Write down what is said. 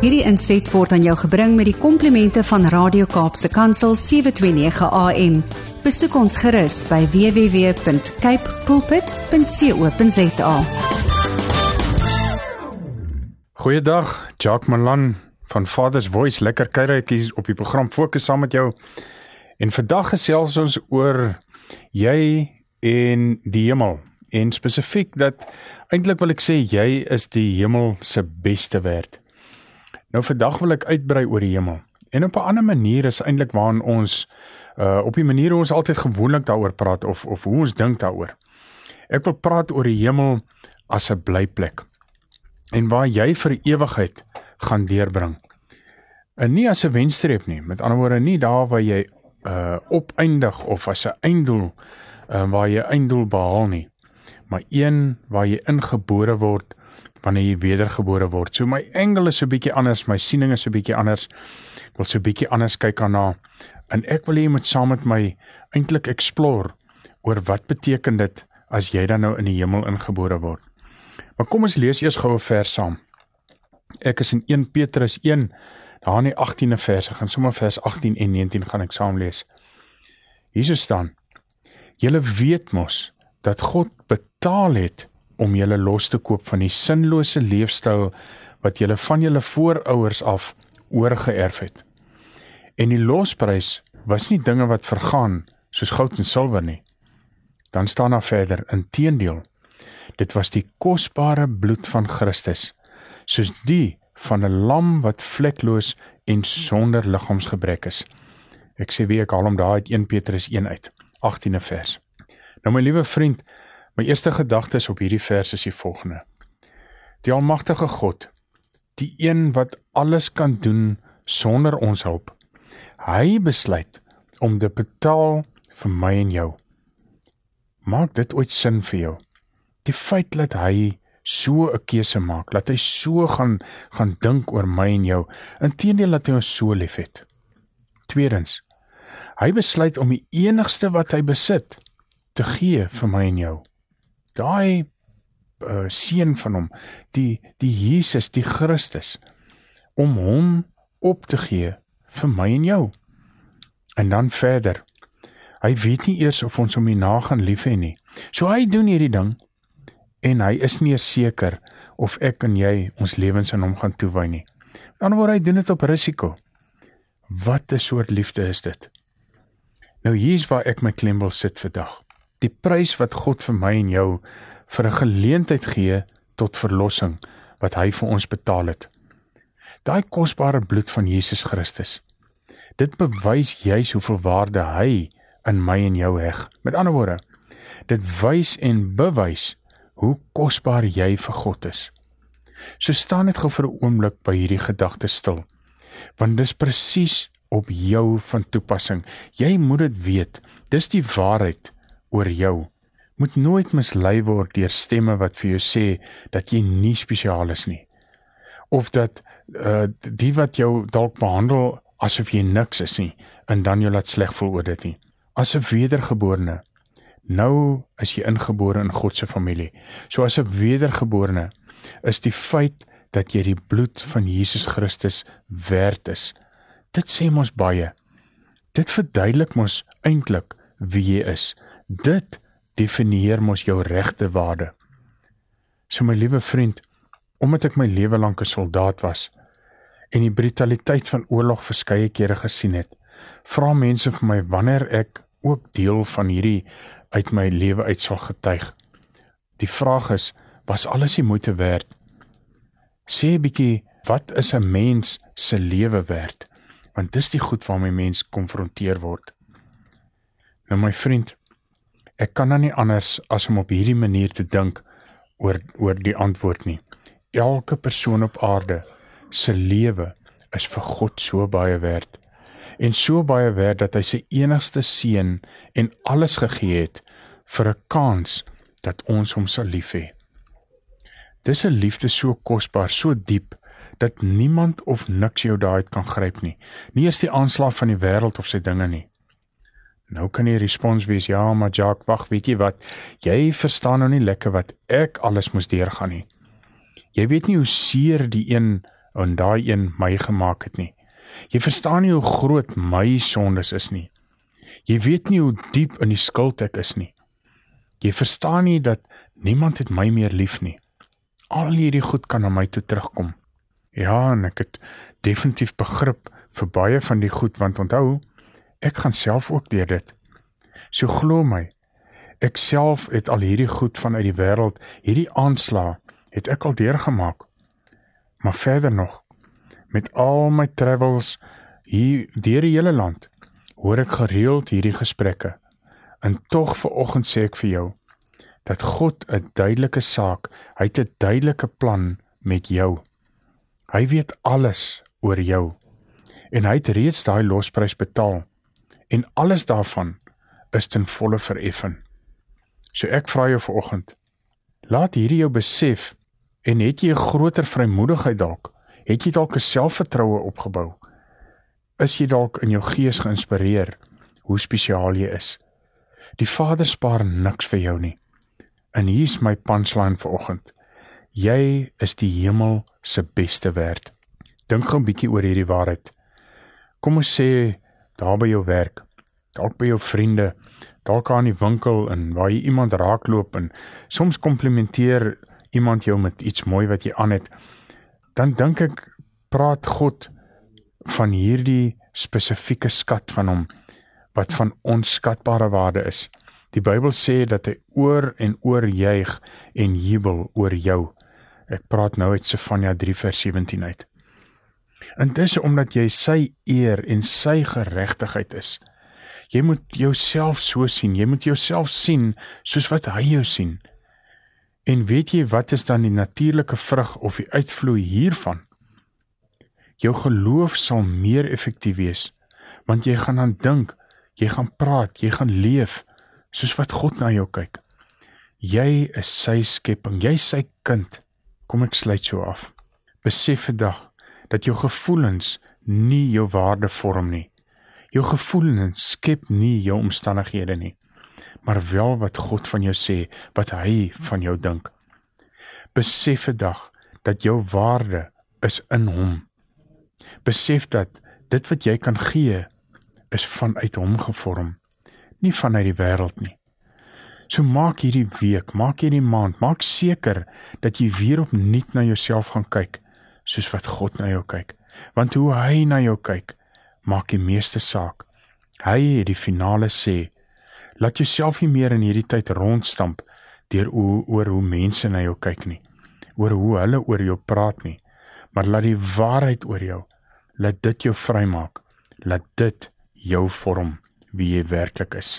Hierdie inset word aan jou gebring met die komplimente van Radio Kaapse Kansel 729 AM. Besoek ons gerus by www.cape pulpit.co.za. Goeiedag, Jacques Malan van Father's Voice. Lekker kuieretjies op die program Fokus saam met jou. En vandag gesels ons oor jy en die hemel. En spesifiek dat eintlik wil ek sê jy is die hemel se beste werd. Nou vandag wil ek uitbrei oor die hemel. En op 'n ander manier is eintlik waarin ons uh op die manier hoe ons altyd gewoonlik daaroor praat of of hoe ons dink daaroor. Ek wil praat oor die hemel as 'n blyplek. En waar jy vir ewigheid gaan deurbring. En nie as 'n wenstreep nie, met ander woorde nie daar waar jy uh opeindig of as 'n einddoel uh waar jy einddoel behaal nie, maar een waar jy ingebore word wanneer jy wedergebore word. So my engel is 'n bietjie anders, my siening is 'n bietjie anders. Ek wil so 'n bietjie anders kyk aan na en ek wil hê jy moet saam met my eintlik explore oor wat beteken dit as jy dan nou in die hemel ingebore word. Maar kom ons lees eers gou 'n vers saam. Ek is in 1 Petrus 1 daar in die 18de vers, ek gaan sommer vers 18 en 19 gaan ek saam lees. Hier staan: Julle weet mos dat God betaal het om julle los te koop van die sinlose leefstyl wat julle van julle voorouers af oorgeerf het. En die losprys was nie dinge wat vergaan soos goud en silwer nie. Dan staan daar verder: Inteendeel, dit was die kosbare bloed van Christus, soos die van 'n lam wat vlekloos en sonder liggaamsgebrek is. Ek sê wie ek haal hom daar uit 1 Petrus 1 uit, 18de vers. Nou my liewe vriend, My eerste gedagtes op hierdie vers is die volgende: Die almagtige God, die een wat alles kan doen sonder ons hulp. Hy besluit om te betaal vir my en jou. Maak dit ooit sin vir jou? Die feit dat hy so 'n keuse maak, dat hy so gaan gaan dink oor my en jou, inteendeel dat hy ons so liefhet. Tweedens, hy besluit om die enigste wat hy besit te gee vir my en jou daai uh, seun van hom, die die Jesus, die Christus om hom op te gee vir my en jou. En dan verder. Hy weet nie eers of ons hom hierna gaan lief hê nie. So hy doen hierdie ding en hy is nie seker of ek en jy ons lewens aan hom gaan toewy nie. Dan word hy doen dit op risiko. Wat 'n soort liefde is dit? Nou hier's waar ek my klem wil sit vandag die prys wat God vir my en jou vir 'n geleentheid gee tot verlossing wat hy vir ons betaal het. Daai kosbare bloed van Jesus Christus. Dit bewys juis hoeveel waarde hy in my en jou heg. Met ander woorde, dit wys en bewys hoe kosbaar jy vir God is. So staan net gou vir 'n oomblik by hierdie gedagte stil. Want dis presies op jou van toepassing. Jy moet dit weet. Dis die waarheid oor jou. Moet nooit mislei word deur stemme wat vir jou sê dat jy nie spesiaal is nie. Of dat uh, die wat jou dalk behandel asof jy niks is nie en dan jou laat sleg voel oor dit nie. As 'n wedergeborene nou is jy ingebore in God se familie. So as 'n wedergeborene is die feit dat jy die bloed van Jesus Christus werd is. Dit sê mos baie. Dit verduidelik mos eintlik wie jy is Dit definieer mos jou regte waarde. So my liewe vriend, omdat ek my lewe lank 'n soldaat was en die brutaliteit van oorlog verskeie kere gesien het, vra mense vir my wanneer ek ook deel van hierdie uit my lewe uit sal getuig. Die vraag is, was alles die moeite werd? Sê 'n bietjie, wat is 'n mens se lewe werd? Want dis die goed waarmee mens konfronteer word. Nou my vriend, Ek kan dan nie anders as om op hierdie manier te dink oor oor die antwoord nie. Elke persoon op aarde se lewe is vir God so baie werd en so baie werd dat hy sy enigste seun en alles gegee het vir 'n kans dat ons hom sal lief hê. Dis 'n liefde so kosbaar, so diep dat niemand of niks jou daaruit kan gryp nie. Nie eens die aanslag van die wêreld of sy dinge nie. Nou kan die respons wees: "Ja, maar Jacques, wag, weet jy wat? Jy verstaan nou nie lekker wat ek alles moes deurgaan nie. Jy weet nie hoe seer die een en daai een my gemaak het nie. Jy verstaan nie hoe groot my sondes is nie. Jy weet nie hoe diep in die skuld ek is nie. Jy verstaan nie dat niemand het my meer lief nie. Al hierdie goed kan na my toe terugkom. Ja, en ek het definitief begrip vir baie van die goed want onthou, ek gaan self ook deur dit. So glo my, ek self het al hierdie goed vanuit die wêreld, hierdie aanslag het ek al deurgemaak. Maar verder nog met al my travels hier deur die hele land hoor ek gereeld hierdie gesprekke. En tog ver oggend sê ek vir jou dat God 'n duidelike saak, hy het 'n duidelike plan met jou. Hy weet alles oor jou. En hy het reeds daai losprys betaal. En alles daarvan is ten volle vereffen. So ek vra jou vanoggend, laat hierdie jou besef en het jy 'n groter vrymoedigheid dalk? Het jy dalk 'n selfvertroue opgebou? Is jy dalk in jou gees geïnspireer hoe spesiaal jy is? Die Vader spaar niks vir jou nie. En hier's my punchline vir oggend. Jy is die hemel se beste werd. Dink gou 'n bietjie oor hierdie waarheid. Kom ons sê daar by jou werk, dalk by jou vriende, dalk aan die winkel en waar jy iemand raakloop en soms komplimenteer iemand jou met iets mooi wat jy aan het, dan dink ek praat God van hierdie spesifieke skat van hom wat van onskatbare waarde is. Die Bybel sê dat hy oor en oor juig en jubel oor jou. Ek praat nou uit Sefanja 3 vers 17 uit. En dis omdat jy sy eer en sy geregtigheid is. Jy moet jouself so sien. Jy moet jouself sien soos wat hy jou sien. En weet jy wat is dan die natuurlike vrug of die uitvloei hiervan? Jou geloof sal meer effektief wees want jy gaan aan dink, jy gaan praat, jy gaan leef soos wat God na jou kyk. Jy is sy skepping, jy sy kind. Kom ek sluit so af. Besef vandag dat jou gevoelens nie jou waarde vorm nie. Jou gevoelens skep nie jou omstandighede nie maar wel wat God van jou sê, wat hy van jou dink. Besef vandag dat jou waarde is in hom. Besef dat dit wat jy kan gee is vanuit hom gevorm, nie vanuit die wêreld nie. So maak hierdie week, maak hierdie maand, maak seker dat jy weer opnuut na jouself gaan kyk soos wat God na jou kyk. Want hoe hy na jou kyk, maak die meeste saak. Hy het die finale sê Laat jouself nie meer in hierdie tyd rondstamp deur oor, oor hoe mense na jou kyk nie, oor hoe hulle oor jou praat nie, maar laat die waarheid oor jou, laat dit jou vrymaak. Laat dit jou vorm wie jy werklik is.